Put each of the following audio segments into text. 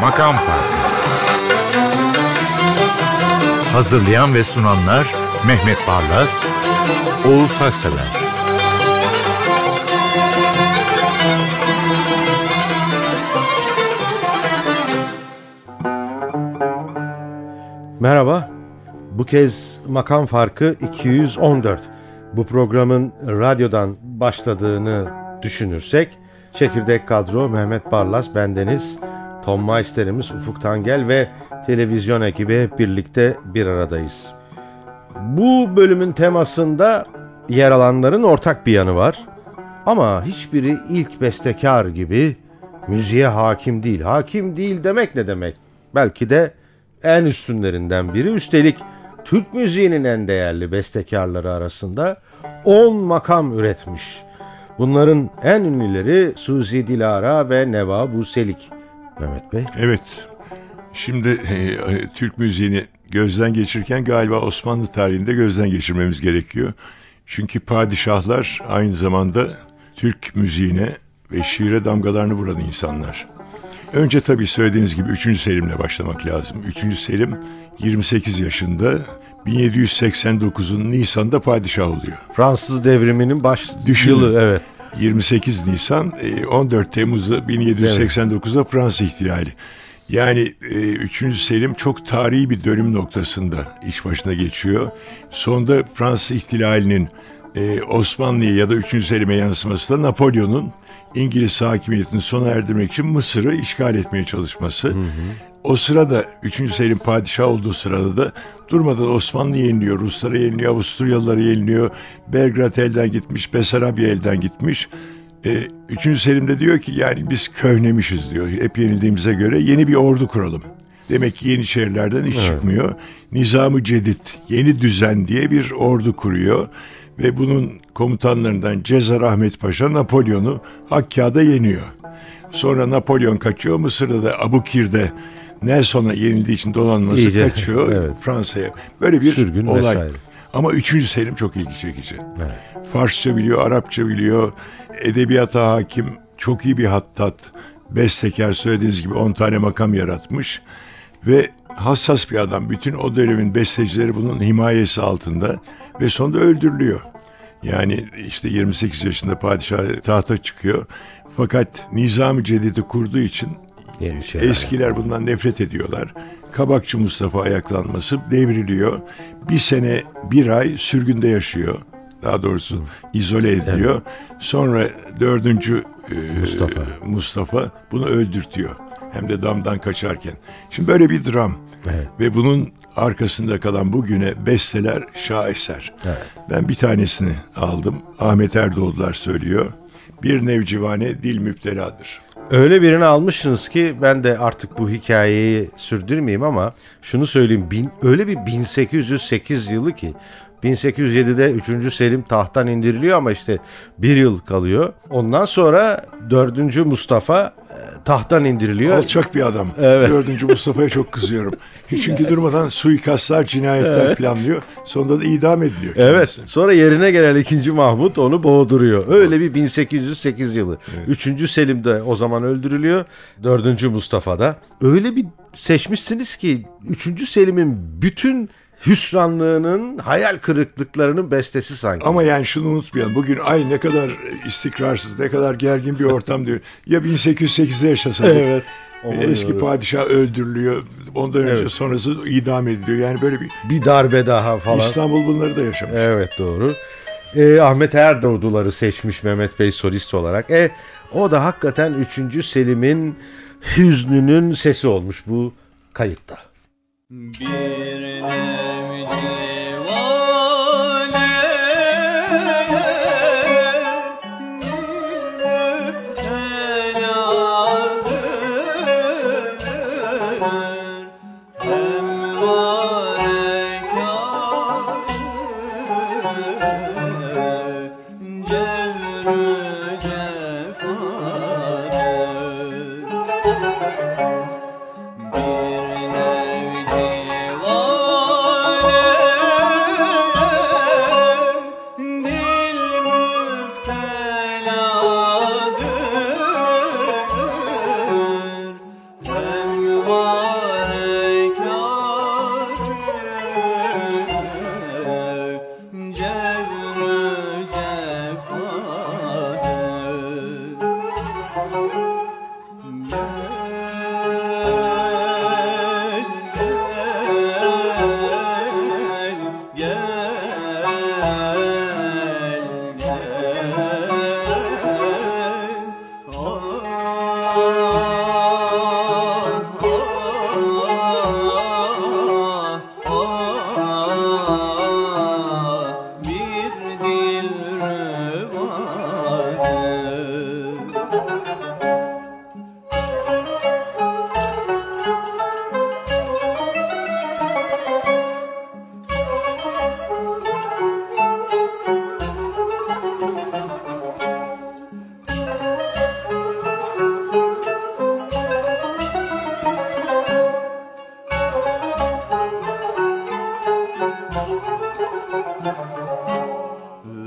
Makam Farkı. Hazırlayan ve sunanlar Mehmet Barlas, Oğuz Haksever Merhaba, bu kez Makam Farkı 214. Bu programın radyodan başladığını düşünürsek, Çekirdek Kadro Mehmet Barlas, bendeniz, Tom Meister'imiz Ufuk Tangel ve televizyon ekibi hep birlikte bir aradayız. Bu bölümün temasında yer alanların ortak bir yanı var. Ama hiçbiri ilk bestekar gibi müziğe hakim değil. Hakim değil demek ne demek? Belki de en üstünlerinden biri. Üstelik Türk müziğinin en değerli bestekarları arasında 10 makam üretmiş. Bunların en ünlüleri Suzi Dilara ve Neva Buselik. Mehmet Bey. Evet. Şimdi e, Türk müziğini gözden geçirirken galiba Osmanlı tarihinde gözden geçirmemiz gerekiyor. Çünkü padişahlar aynı zamanda Türk müziğine ve şiire damgalarını vuran insanlar. Önce tabii söylediğiniz gibi 3. Selim'le başlamak lazım. 3. Selim 28 yaşında 1789'un Nisan'da padişah oluyor. Fransız devriminin baş Düşünün, yılı evet. 28 Nisan 14 e, Temmuz'da 1789'da Fransa ihtilali. Yani 3. E, Selim çok tarihi bir dönüm noktasında iş başına geçiyor. Sonda Fransız ihtilalinin e, Osmanlı'ya ya da 3. Selim'e yansıması da Napolyon'un İngiliz hakimiyetini sona erdirmek için Mısır'ı işgal etmeye çalışması. Hı hı. O sırada 3. Selim padişah olduğu sırada da durmadan Osmanlı yeniliyor, Ruslara yeniliyor, Avusturyalıları yeniliyor. Belgrad elden gitmiş, Besarabya elden gitmiş. E, üçüncü Selim de diyor ki yani biz köhnemişiz diyor. Hep yenildiğimize göre yeni bir ordu kuralım. Demek ki yeni şehirlerden hiç evet. çıkmıyor. Nizamı Cedid, yeni düzen diye bir ordu kuruyor. Ve bunun komutanlarından Cezar Ahmet Paşa Napolyon'u Hakkâ'da yeniyor. Sonra Napolyon kaçıyor. Mısır'da da Abukir'de Nelson'a yenildiği için donanması İyice, kaçıyor evet. Fransa'ya. Böyle bir Sürgün olay. Vesaire. Ama 3. Selim çok ilgi çekici. Evet. Farsça biliyor, Arapça biliyor, edebiyata hakim, çok iyi bir hattat, bestekar söylediğiniz gibi 10 tane makam yaratmış ve hassas bir adam. Bütün o dönemin bestecileri bunun himayesi altında ve sonunda öldürülüyor. Yani işte 28 yaşında padişah tahta çıkıyor. Fakat Nizam-ı Cedid'i kurduğu için eskiler bundan nefret ediyorlar. Kabakçı Mustafa ayaklanması devriliyor. Bir sene bir ay sürgünde yaşıyor. Daha doğrusu izole ediliyor. Evet. Sonra dördüncü e, Mustafa. Mustafa bunu öldürtüyor. Hem de damdan kaçarken. Şimdi böyle bir dram. Evet. Ve bunun arkasında kalan bugüne besteler şaheser. Evet. Ben bir tanesini aldım. Ahmet Erdoğdular söylüyor. Bir nevcivane dil müpteladır. Öyle birini almışsınız ki ben de artık bu hikayeyi sürdürmeyeyim ama şunu söyleyeyim. Bin, öyle bir 1808 yılı ki 1807'de 3. Selim tahttan indiriliyor ama işte bir yıl kalıyor. Ondan sonra 4. Mustafa e, tahttan indiriliyor. Alçak bir adam. Evet. 4. Mustafa'ya çok kızıyorum. Çünkü durmadan suikastlar, cinayetler evet. planlıyor. Sonunda da idam ediliyor. Kendisi. Evet. Sonra yerine gelen 2. Mahmut onu boğduruyor. Öyle bir 1808 yılı. Evet. 3. Selim de o zaman öldürülüyor. 4. Mustafa da. Öyle bir seçmişsiniz ki 3. Selim'in bütün hüsranlığının, hayal kırıklıklarının bestesi sanki. Ama yani şunu unutmayalım. Bugün ay ne kadar istikrarsız, ne kadar gergin bir ortam diyor. Ya 1808'de yaşasaydık. Evet. Eski padişah öldürülüyor. Ondan önce evet. sonrası idam ediliyor. Yani böyle bir... Bir darbe daha falan. İstanbul bunları da yaşamış. Evet doğru. Ee, Ahmet Erdoğduları seçmiş Mehmet Bey solist olarak. E, o da hakikaten 3. Selim'in hüznünün sesi olmuş bu kayıtta. Bir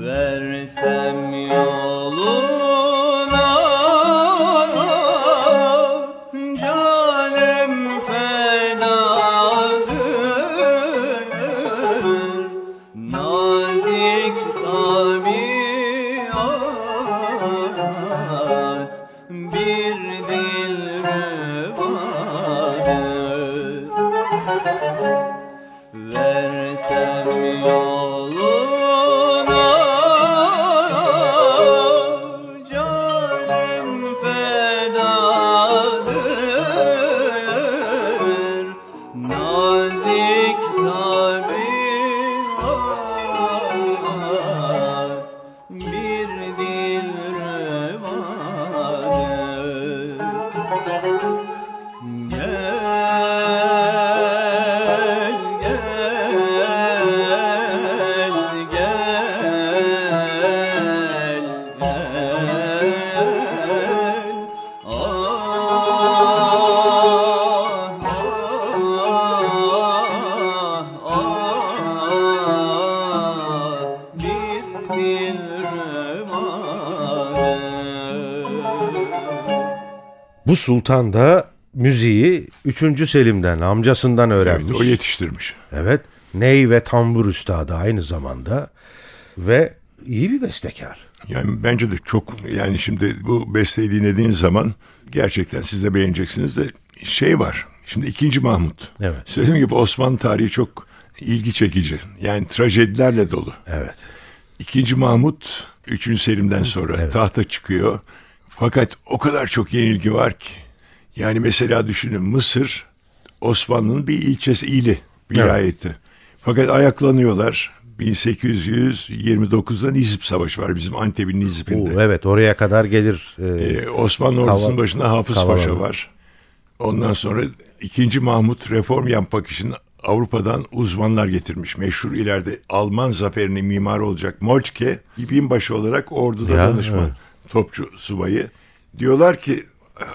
Versem Bu sultan da müziği 3. Selim'den, amcasından öğrenmiş. Evet, o yetiştirmiş. Evet. Ney ve tambur üstadı aynı zamanda ve iyi bir bestekar. Yani bence de çok yani şimdi bu besteyi dinlediğin zaman gerçekten siz de beğeneceksiniz de şey var. Şimdi ikinci Mahmut. Evet. Söylediğim gibi Osmanlı tarihi çok ilgi çekici. Yani trajedilerle dolu. Evet. İkinci Mahmut 3. Selim'den sonra evet. tahta çıkıyor. Fakat o kadar çok yenilgi var ki. Yani mesela düşünün Mısır Osmanlı'nın bir ilçesi ili vilayeti. Evet. Fakat ayaklanıyorlar. 1829'da Nizip Savaşı var bizim Antep'in Nizip'inde. Oo, evet oraya kadar gelir. E, ee, Osmanlı ordusunun başında Hafız Kavala. Paşa var. Ondan sonra 2. Mahmut reform yapmak için Avrupa'dan uzmanlar getirmiş. Meşhur ileride Alman zaferinin mimarı olacak Moltke binbaşı olarak orduda ya, danışman evet. Topçu subayı. Diyorlar ki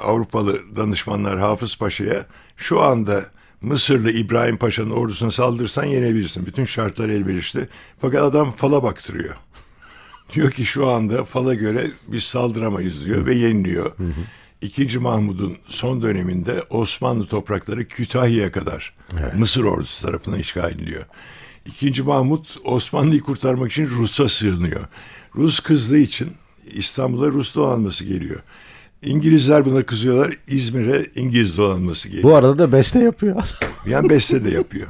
Avrupalı danışmanlar Hafız Paşa'ya şu anda Mısırlı İbrahim Paşa'nın ordusuna saldırsan yenebilirsin. Bütün şartlar elverişli. Fakat adam fala baktırıyor. diyor ki şu anda fala göre biz saldıramayız diyor ve yeniliyor. İkinci Mahmud'un son döneminde Osmanlı toprakları Kütahya'ya kadar evet. Mısır ordusu tarafından işgal ediliyor. İkinci Mahmud Osmanlı'yı kurtarmak için Rus'a sığınıyor. Rus kızdığı için İstanbul'a Rus donanması geliyor. İngilizler buna kızıyorlar. İzmir'e İngiliz donanması geliyor. Bu arada da beste yapıyor. Yani beste de yapıyor.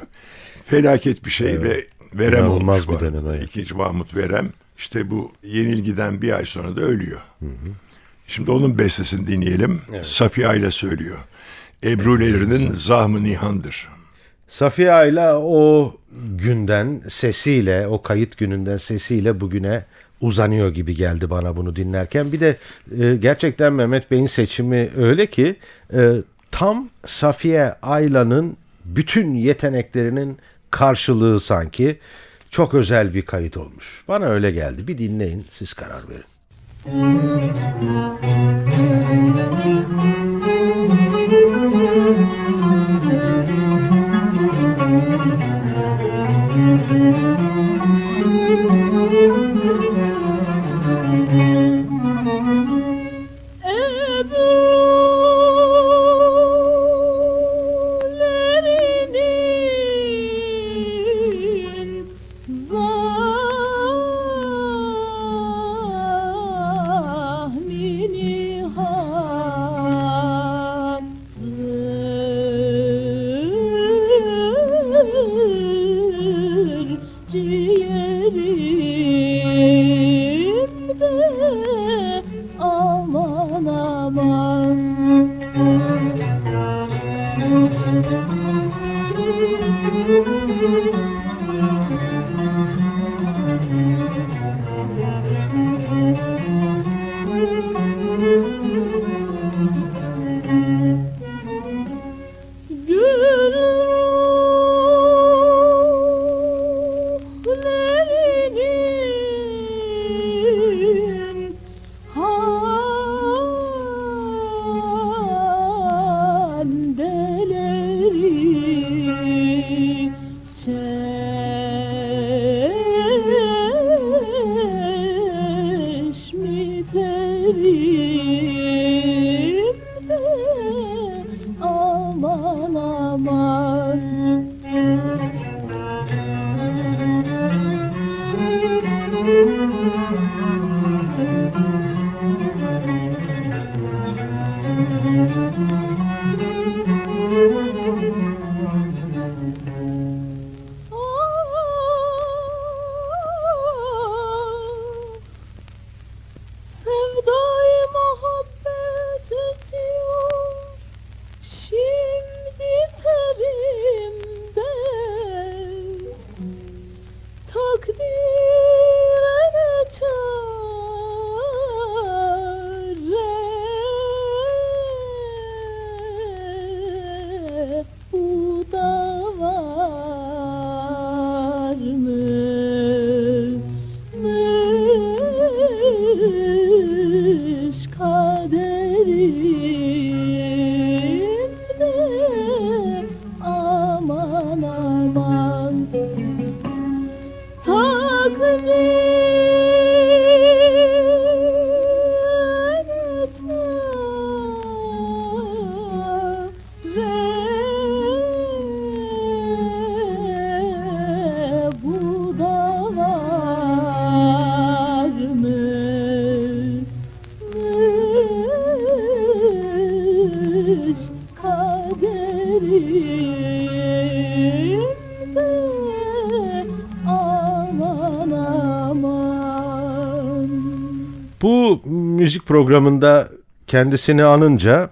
Felaket bir şey evet. ve verem İnanılmaz olmuş bu arada. İkinci Mahmut Verem. İşte bu yenilgiden bir ay sonra da ölüyor. Hı hı. Şimdi onun bestesini dinleyelim. Evet. Safiye ile söylüyor. Ebru Leyli'nin Zahmı Nihan'dır. Safiye Ayla o günden sesiyle, o kayıt gününden sesiyle bugüne uzanıyor gibi geldi bana bunu dinlerken. Bir de e, gerçekten Mehmet Bey'in seçimi öyle ki e, tam Safiye Ayla'nın bütün yeteneklerinin karşılığı sanki çok özel bir kayıt olmuş. Bana öyle geldi. Bir dinleyin siz karar verin. Bu the you. Programında kendisini anınca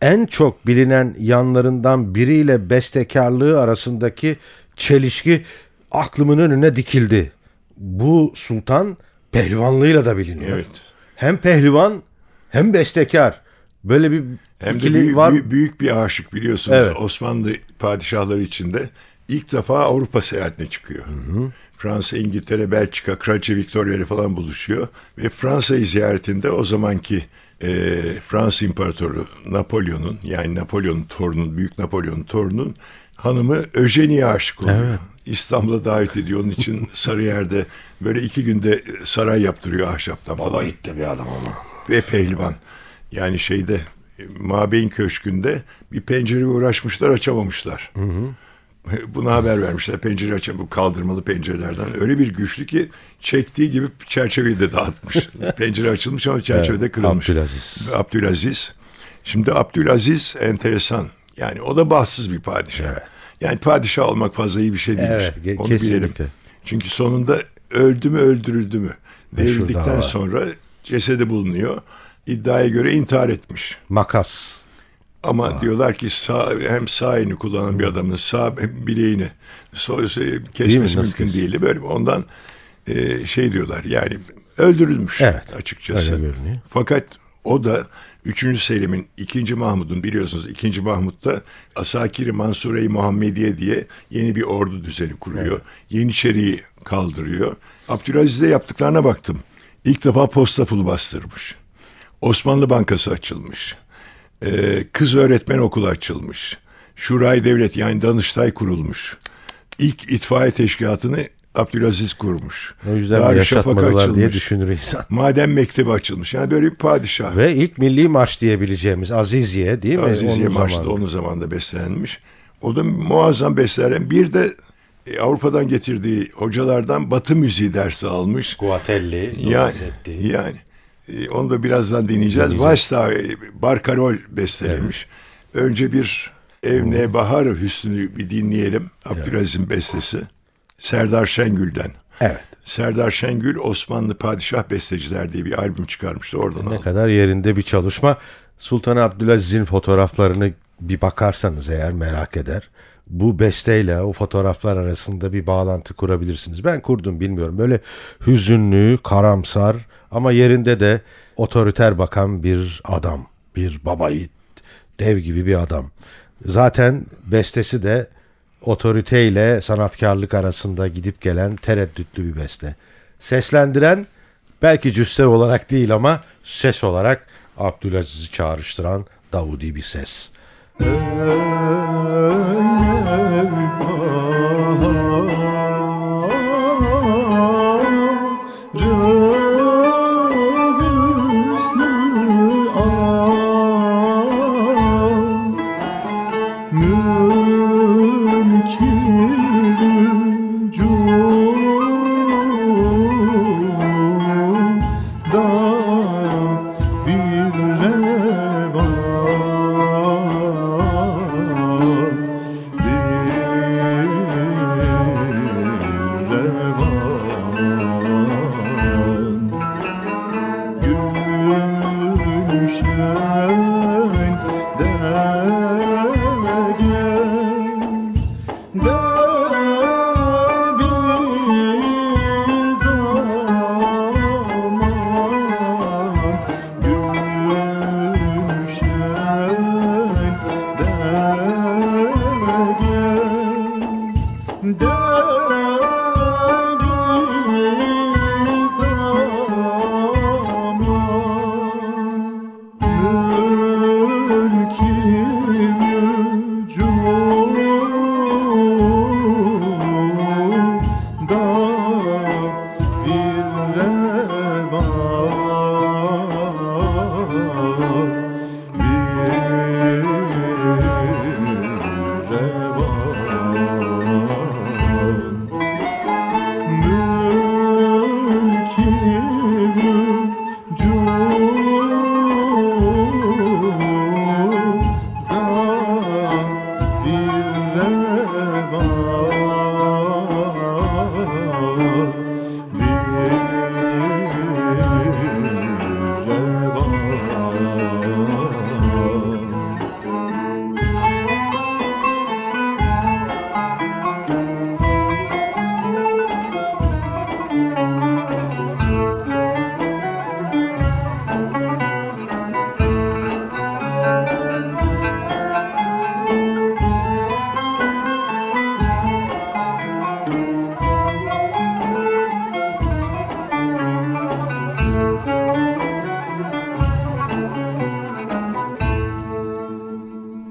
en çok bilinen yanlarından biriyle bestekarlığı arasındaki çelişki aklımın önüne dikildi. Bu sultan pehlivanlığıyla da biliniyor. Evet. Hem pehlivan hem bestekar. Böyle bir Hem de ikili büyük, var. büyük, büyük bir aşık biliyorsunuz. Evet. Osmanlı padişahları içinde ilk defa Avrupa seyahatine çıkıyor. Fransa, İngiltere, Belçika, Kraliçe Victoria ile falan buluşuyor. Ve Fransa'yı ziyaretinde o zamanki e, Fransız İmparatoru Napolyon'un yani Napolyon'un torunun, Büyük Napolyon'un torunun hanımı Eugenia'ya aşık oluyor. İstanbul'a davet ediyor. Onun için Sarıyer'de böyle iki günde saray yaptırıyor ahşaptan falan. gitti bir adam ama. Ve pehlivan. Yani şeyde e, Mabeyin Köşkü'nde bir pencereye uğraşmışlar açamamışlar. Buna haber vermişler pencere açam bu kaldırmalı pencerelerden. Öyle bir güçlü ki çektiği gibi çerçeveyi de dağıtmış. Pencere açılmış ama çerçevede kırılmış. Abdülaziz. Abdülaziz. Şimdi Abdülaziz enteresan. Yani o da bahtsız bir padişah. Yani padişah olmak fazla iyi bir şey değilmiş. Evet, Onu kesinlikle. bilelim. Çünkü sonunda öldü mü öldürüldü mü? Devrildikten sonra cesedi bulunuyor. İddiaya göre intihar etmiş. Makas. Ama diyorlar ki sağ, hem sağ elini kullanan bir adamın sağ bileğini so- so- kesmesi Nasıl mümkün kes- değil. Böyle ondan e, şey diyorlar yani öldürülmüş Evet, açıkçası. öyle görünüyor. Fakat o da 3. Selim'in 2. Mahmud'un biliyorsunuz 2. Mahmud'da Asakiri Mansure-i Muhammediye diye yeni bir ordu düzeni kuruyor. Yeniçeri'yi kaldırıyor. Abdülaziz'de yaptıklarına baktım. İlk defa posta pulu bastırmış. Osmanlı Bankası açılmış. Ee, kız öğretmen okulu açılmış. Şuray Devlet yani Danıştay kurulmuş. İlk itfaiye teşkilatını Abdülaziz kurmuş. O yüzden yaşatmadılar diye düşünür insan. Maden mektebi açılmış. Yani böyle bir padişah. Ve ilk milli marş diyebileceğimiz Aziziye değil mi? Aziziye Onun Marşı da zamanı. onun zamanında beslenmiş. O da muazzam beslenmiş. Bir de e, Avrupa'dan getirdiği hocalardan Batı müziği dersi almış. Guatelli, Yani, Donizetti. yani onu da birazdan dinleyeceğiz. Valsta e, Barkarol bestelemiş. Önce bir Evne Bahar Hüsnü'nü bir dinleyelim. Abdülaziz'in bestesi. Serdar Şengül'den. Evet. Serdar Şengül Osmanlı Padişah Besteciler diye bir albüm çıkarmıştı. Oradan Ne aldım. kadar yerinde bir çalışma. Sultan Abdülaziz'in fotoğraflarını bir bakarsanız eğer merak eder. Bu besteyle o fotoğraflar arasında bir bağlantı kurabilirsiniz. Ben kurdum bilmiyorum. Böyle hüzünlü, karamsar ama yerinde de otoriter bakan bir adam. Bir baba dev gibi bir adam. Zaten bestesi de otoriteyle sanatkarlık arasında gidip gelen tereddütlü bir beste. Seslendiren belki cüsse olarak değil ama ses olarak Abdülaziz'i çağrıştıran Davudi bir ses.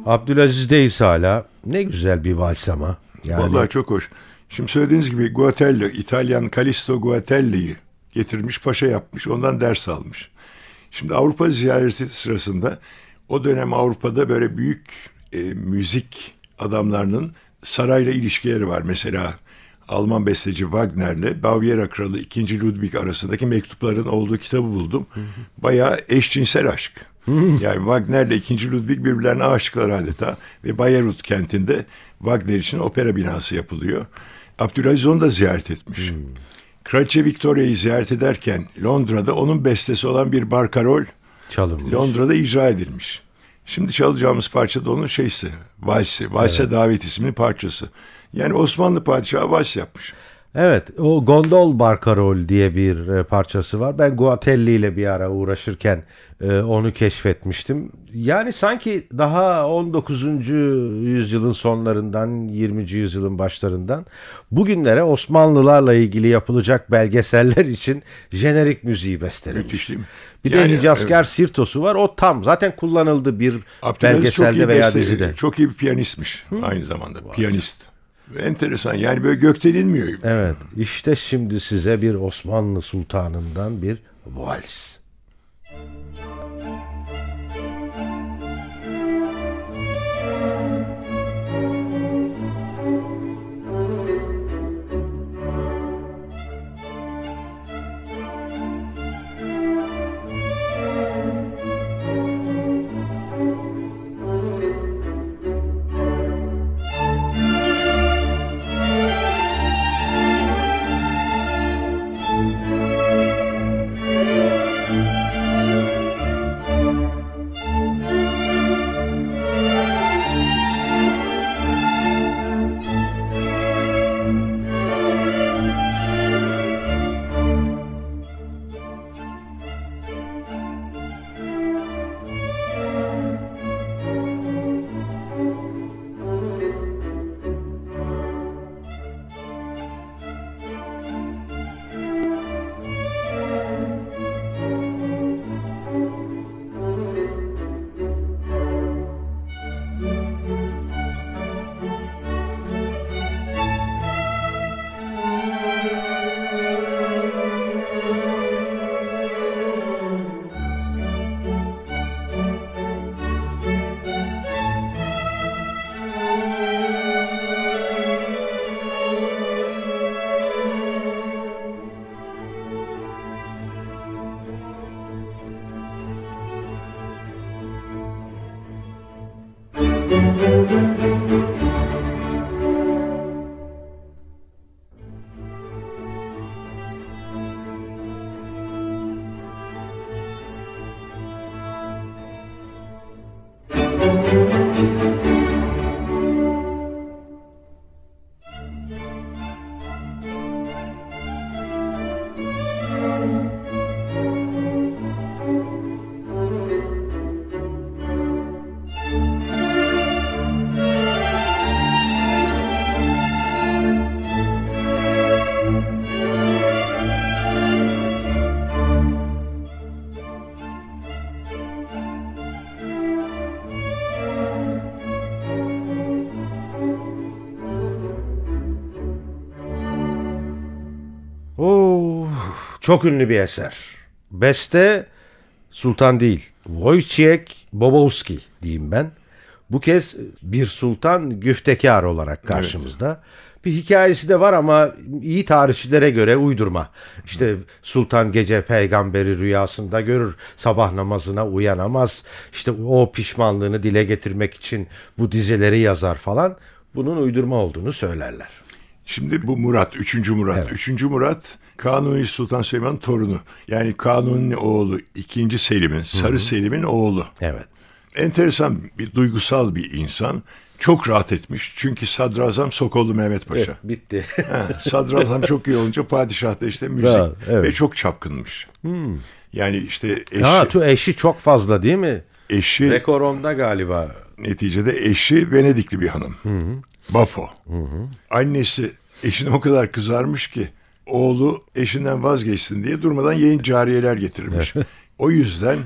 Abdülaziz'deyiz hala. Ne güzel bir vals ama. Yani... Vallahi çok hoş. Şimdi söylediğiniz gibi Guatello, İtalyan Calisto Guatelli'yi getirmiş, paşa yapmış, ondan ders almış. Şimdi Avrupa ziyareti sırasında o dönem Avrupa'da böyle büyük e, müzik adamlarının sarayla ilişkileri var. Mesela Alman besteci Wagner'le Baviera Kralı 2. Ludwig arasındaki mektupların olduğu kitabı buldum. Bayağı eşcinsel aşk. yani Wagner'le 2. Ludwig birbirlerine aşıklar adeta ve Bayreuth kentinde Wagner için opera binası yapılıyor. Abdülaziz onu da ziyaret etmiş. Hmm. Kraliçe Victoria'yı ziyaret ederken Londra'da onun bestesi olan bir barkarol çalınmış. Londra'da icra edilmiş. Şimdi çalacağımız parça da onun şeysi, valsi, valse evet. davet ismi parçası. Yani Osmanlı padişahı vals yapmış. Evet o Gondol Barkarol diye bir e, parçası var. Ben Guatelli ile bir ara uğraşırken e, onu keşfetmiştim. Yani sanki daha 19. yüzyılın sonlarından 20. yüzyılın başlarından bugünlere Osmanlılarla ilgili yapılacak belgeseller için jenerik müziği bestelemiş. Müthiş değil mi? Bir yani, de Hicazkar evet. Sirtosu var. O tam zaten kullanıldı bir Abdülaziz belgeselde veya beste, dizide. Çok iyi bir piyanistmiş Hı? aynı zamanda. Vay Piyanist. Enteresan yani böyle gökten inmiyor. Evet işte şimdi size bir Osmanlı Sultanından bir vals. Çok ünlü bir eser. Beste sultan değil. Wojciech Bobowski diyeyim ben. Bu kez bir sultan güftekar olarak karşımızda. Evet. Bir hikayesi de var ama iyi tarihçilere göre uydurma. İşte sultan gece peygamberi rüyasında görür. Sabah namazına uyanamaz. İşte o pişmanlığını dile getirmek için bu dizeleri yazar falan. Bunun uydurma olduğunu söylerler. Şimdi bu Murat, 3. Murat. Evet. 3. Murat Kanuni Sultan Süleyman torunu. Yani Kanuni'nin oğlu 2. Selim'in, Sarı. Selim'in oğlu. Evet. Enteresan bir duygusal bir insan. Çok rahat etmiş. Çünkü Sadrazam Sokollu Mehmet Paşa. Evet, bitti. ha, sadrazam çok iyi olunca padişah da işte müzik evet, evet. ve çok çapkınmış. Hmm. Yani işte eşi. Ha, tu eşi çok fazla değil mi? Eşi. Rekor onda galiba. Neticede eşi Venedikli bir hanım. Hı hı. Bafo. Hı hı. Annesi eşine o kadar kızarmış ki oğlu eşinden vazgeçsin diye durmadan yeni cariyeler getirmiş. o yüzden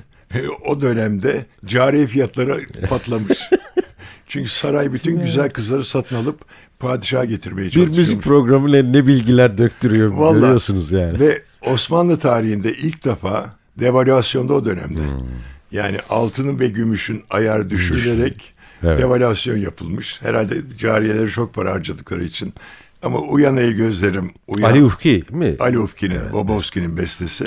o dönemde cariye fiyatları patlamış. Çünkü saray bütün güzel kızları satın alıp padişaha getirmeye Bir çalışıyormuş. müzik programıyla ne bilgiler döktürüyor Vallahi. görüyorsunuz yani. Ve Osmanlı tarihinde ilk defa devalüasyonda o dönemde. Hmm. Yani altının ve gümüşün ayar düşürülerek Evet. devalüasyon yapılmış. Herhalde cariyeleri çok para harcadıkları için. Ama Uyan ey gözlerim. Uyan, Ali Ufki mi? Ali Ufki'nin, Bobovski'nin bestesi.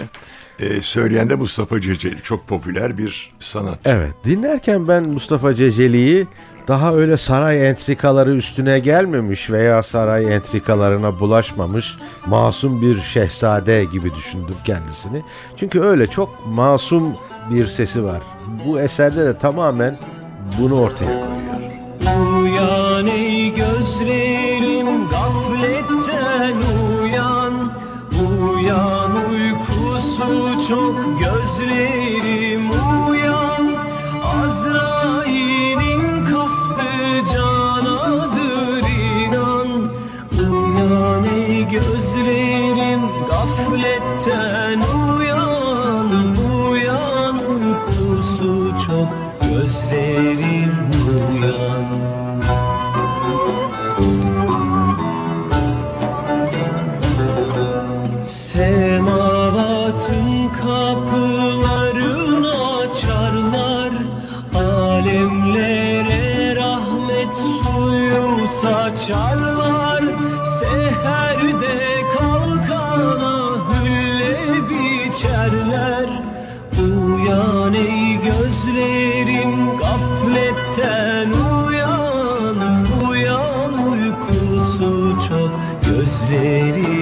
Ee, söyleyen de Mustafa Ceceli. Çok popüler bir sanat. Evet. Dinlerken ben Mustafa Ceceli'yi daha öyle saray entrikaları üstüne gelmemiş veya saray entrikalarına bulaşmamış masum bir şehzade gibi düşündüm kendisini. Çünkü öyle çok masum bir sesi var. Bu eserde de tamamen bunu ortaya koyuyor. Uyan ey gözlerim çok gözlerim uyan Azrail'in kastı canadır inan. Uyan ey gözlerim gafletten Semavatın kapılarını açarlar. Alemlere rahmet suyu saçarlar. Seherde kalkana hülle biçerler. Uyan ey gözlerim gafletten uyan. Uyan uykusu çok gözlerim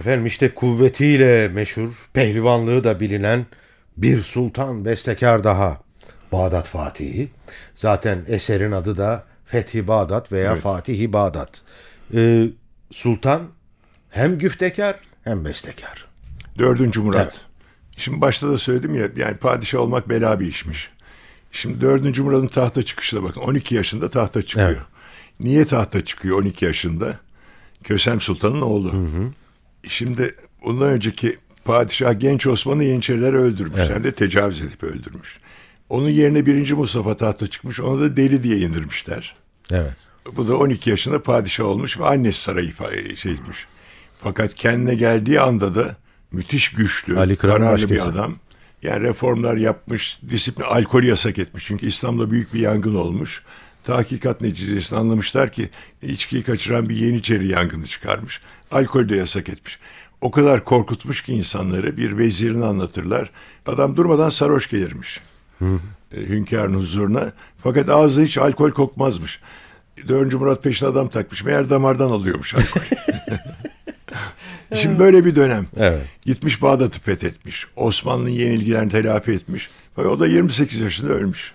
Efendim işte kuvvetiyle meşhur, pehlivanlığı da bilinen bir sultan bestekar daha. Bağdat Fatihi. Zaten eserin adı da Fethi Bağdat veya Fatihi Bağdat. Ee, sultan hem güftekar hem bestekar. Dördüncü Murat. Evet. Şimdi başta da söyledim ya yani padişah olmak bela bir işmiş. Şimdi dördüncü Murat'ın tahta çıkışına bakın. 12 yaşında tahta çıkıyor. Evet. Niye tahta çıkıyor 12 yaşında? Kösem Sultan'ın oğlu. Şimdi ondan önceki padişah genç Osman'ı Yeniçeriler öldürmüş. Hem de tecavüz edip öldürmüş. Onun yerine birinci Mustafa tahta çıkmış. Ona da deli diye indirmişler. Evet. Bu da 12 yaşında padişah olmuş ve annesi sarayı şeymiş. Fakat kendine geldiği anda da müthiş güçlü, Ali Kıran kararlı bir başkası. adam. Yani reformlar yapmış, disiplin, alkol yasak etmiş. Çünkü İslam'da büyük bir yangın olmuş. Tahkikat neticesinde anlamışlar ki içkiyi kaçıran bir Yeniçeri yangını çıkarmış. Alkol de yasak etmiş. O kadar korkutmuş ki insanları bir vezirini anlatırlar. Adam durmadan sarhoş gelirmiş. E, hünkârın huzuruna. Fakat ağzı hiç alkol kokmazmış. Dördüncü Murat peşine adam takmış. Meğer damardan alıyormuş alkol. Şimdi böyle bir dönem. Evet. Gitmiş Bağdat'ı fethetmiş. Osmanlı'nın yenilgilerini telafi etmiş. Fakat o da 28 yaşında ölmüş.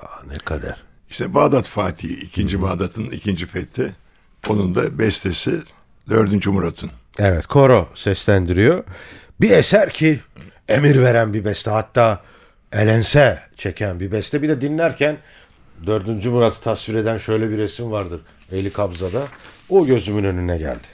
Aa, ne kadar. İşte Bağdat Fatihi, ikinci Bağdat'ın ikinci fethi. Onun da bestesi dördüncü Murat'ın. Evet koro seslendiriyor. Bir eser ki emir veren bir beste hatta elense çeken bir beste. Bir de dinlerken dördüncü Murat'ı tasvir eden şöyle bir resim vardır Eli Kabza'da. O gözümün önüne geldi.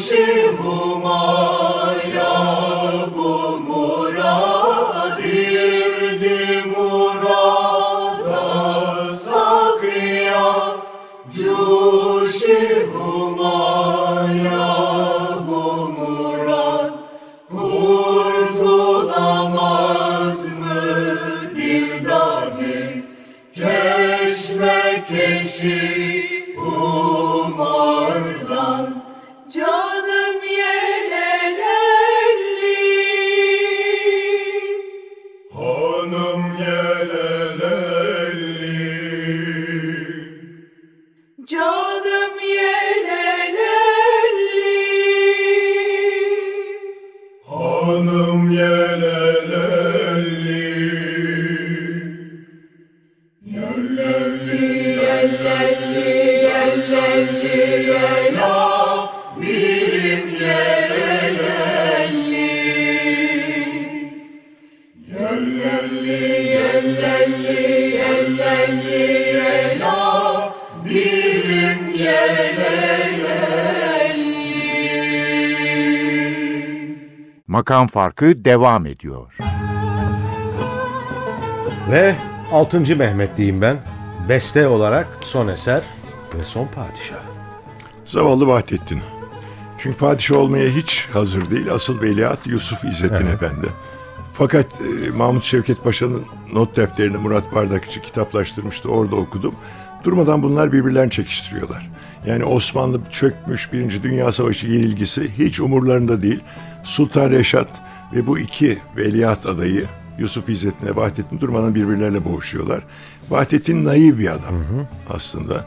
chegou mal. Makam Farkı devam ediyor. Ve 6. Mehmet diyeyim ben. Beste olarak son eser ve son padişah. Zavallı Vahdettin. Çünkü padişah olmaya hiç hazır değil. Asıl veliaht Yusuf İzzettin Efendi. Fakat e, Mahmut Şevket Paşa'nın not defterini Murat Bardakçı kitaplaştırmıştı. Orada okudum. Durmadan bunlar birbirlerini çekiştiriyorlar. Yani Osmanlı çökmüş Birinci Dünya Savaşı yenilgisi hiç umurlarında değil. Sultan Reşat ve bu iki veliaht adayı Yusuf İzzettin ve Vahdettin durmadan birbirleriyle boğuşuyorlar. Vahdettin naif bir adam aslında.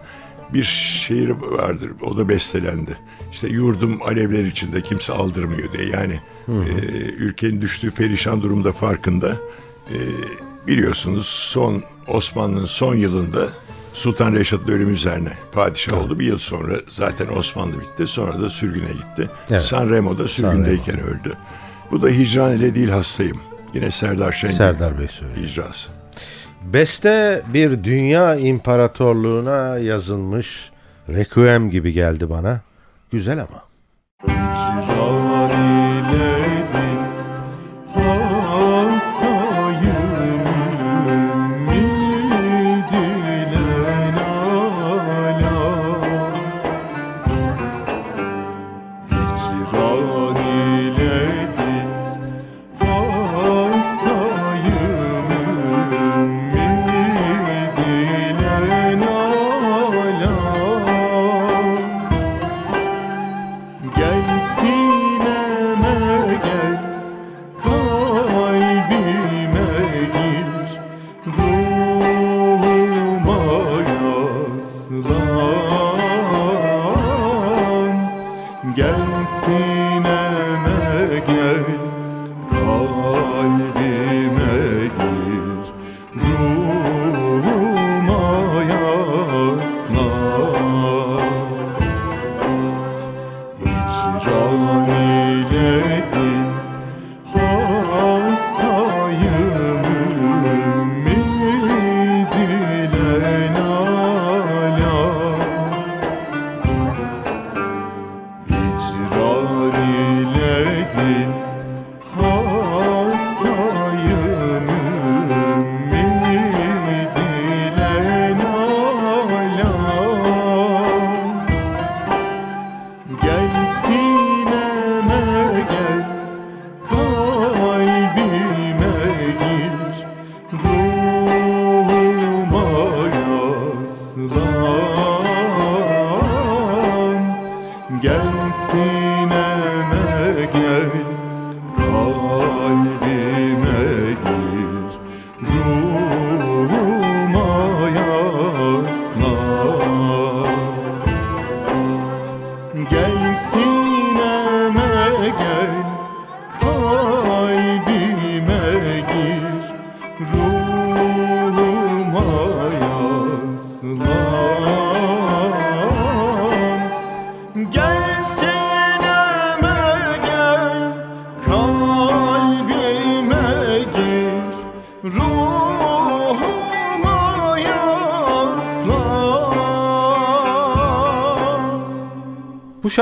Bir şiir vardır, o da bestelendi. İşte yurdum alevler içinde kimse aldırmıyor diye. Yani e, ülkenin düştüğü perişan durumda farkında. E, biliyorsunuz son Osmanlı'nın son yılında Sultan Reşat'ın ölümü üzerine padişah oldu. Bir yıl sonra zaten Osmanlı bitti. Sonra da sürgüne gitti. Evet. San Remo'da sürgündeyken öldü. Bu da hicran ile değil hastayım. Yine Serdar Şengül Serdar Bey söylüyor. icrası. Beste bir dünya imparatorluğuna yazılmış requiem gibi geldi bana. Güzel ama. Hicran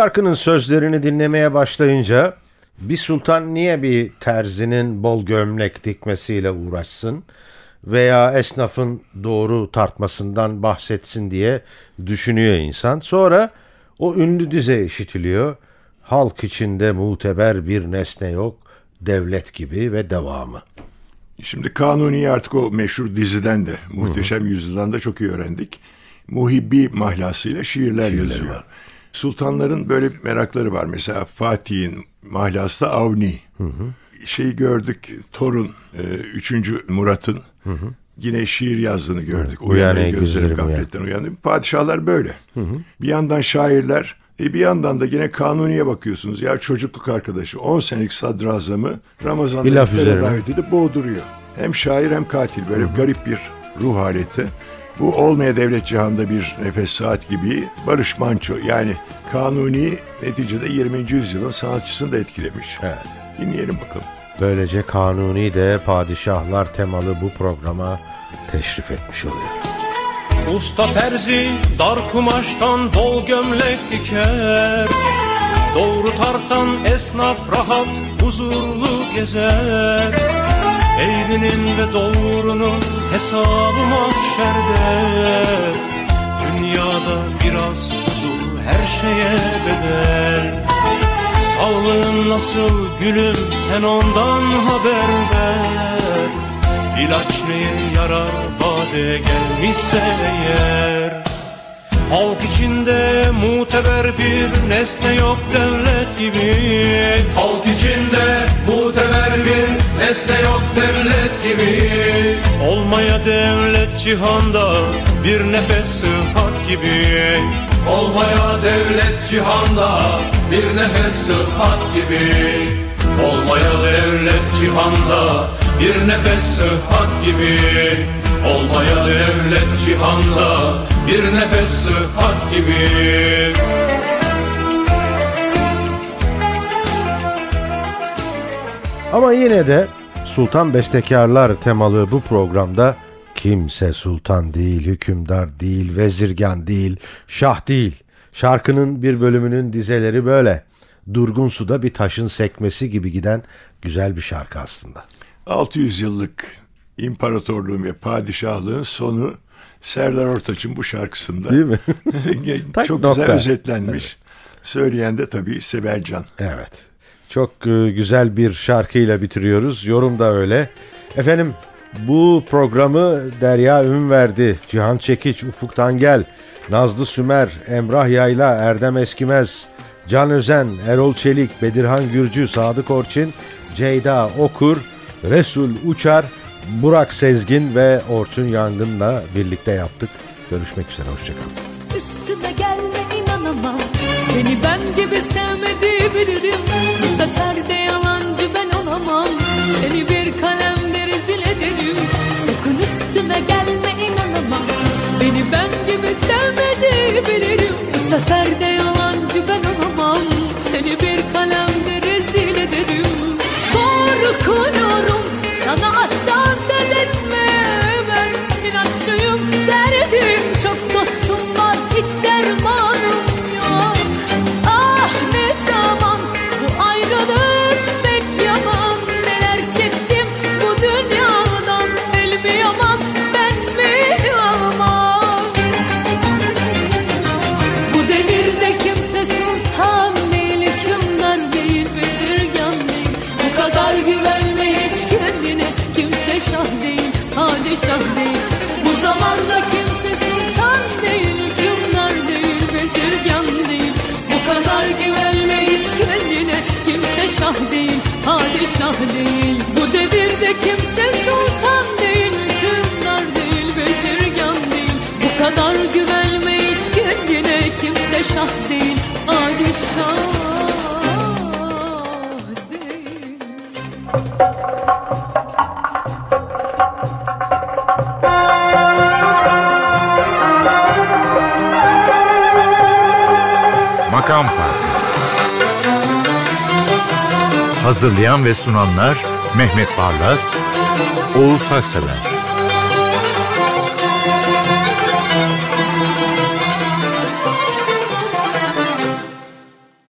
şarkının sözlerini dinlemeye başlayınca bir sultan niye bir terzinin bol gömlek dikmesiyle uğraşsın veya esnafın doğru tartmasından bahsetsin diye düşünüyor insan. Sonra o ünlü dize işitiliyor. Halk içinde muteber bir nesne yok, devlet gibi ve devamı. Şimdi Kanuni artık o meşhur diziden de Muhteşem Yüzyıl'dan da çok iyi öğrendik. Muhibbi mahlasıyla şiirler yazıyor. Sultanların böyle merakları var. Mesela Fatih'in mahlası da Avni. Şeyi gördük Torun, e, 3. Murat'ın yine şiir yazdığını gördük. Evet, uyan Uyan ey ey gözlerim gafletten uyandı. Padişahlar böyle. Bir yandan şairler, e bir yandan da yine Kanuni'ye bakıyorsunuz. Ya çocukluk arkadaşı 10 senelik sadrazamı Ramazan'da Bir davet edip boğduruyor. Hem şair hem katil böyle garip bir ruh haleti. Bu olmaya devlet cihanda bir nefes saat gibi Barış Manço yani Kanuni neticede 20. yüzyılın sanatçısını da etkilemiş. Evet. Dinleyelim bakalım. Böylece Kanuni de padişahlar temalı bu programa teşrif etmiş oluyor. Usta terzi dar kumaştan bol gömlek diker Doğru tartan esnaf rahat huzurlu gezer Eğrinin ve doğrunun hesabı mahşerde. Dünyada biraz huzur her şeye bedel. Sağlığın nasıl gülüm sen ondan haber ver. İlaç neye yarar bade gelmişse eğer Halk içinde muteber bir nesne yok devlet gibi. Halk içinde muteber bir nesne yok devlet gibi. Olmaya devlet cihanda bir nefes sıhhat gibi. Olmaya devlet cihanda bir nefes sıhhat gibi. Olmaya devlet cihanda bir nefes sıhhat gibi. Olmaya devlet cihanda bir nefes sıhhat gibi Ama yine de Sultan Bestekarlar temalı bu programda kimse sultan değil, hükümdar değil, vezirgan değil, şah değil. Şarkının bir bölümünün dizeleri böyle. Durgun suda bir taşın sekmesi gibi giden güzel bir şarkı aslında. 600 yıllık imparatorluğun ve padişahlığın sonu Serdar Ortaç'ın bu şarkısında Değil mi? Çok nokta. güzel özetlenmiş. Söyleyen de tabii Sibel Can. Evet. Çok e, güzel bir şarkıyla bitiriyoruz. Yorum da öyle. Efendim bu programı Derya Ünverdi, Cihan Çekiç, Ufuk Tangel, Nazlı Sümer, Emrah Yayla, Erdem Eskimez, Can Özen, Erol Çelik, Bedirhan Gürcü, Sadık Orçin, Ceyda Okur, Resul Uçar, Burak Sezgin ve Orçun Yangın'la birlikte yaptık. Görüşmek üzere, hoşçakalın. Üstüme gelme inanamam. Beni ben gibi sevmedi bilirim. Bu sefer de yalancı ben olamam. Seni bir kalemde rezil ederim. Sakın üstüme gelme inanamam. Beni ben gibi sevmedi bilirim. Bu sefer de şah değil, değil. Makam Farkı. Hazırlayan ve sunanlar Mehmet Barlas, Oğuz Haksever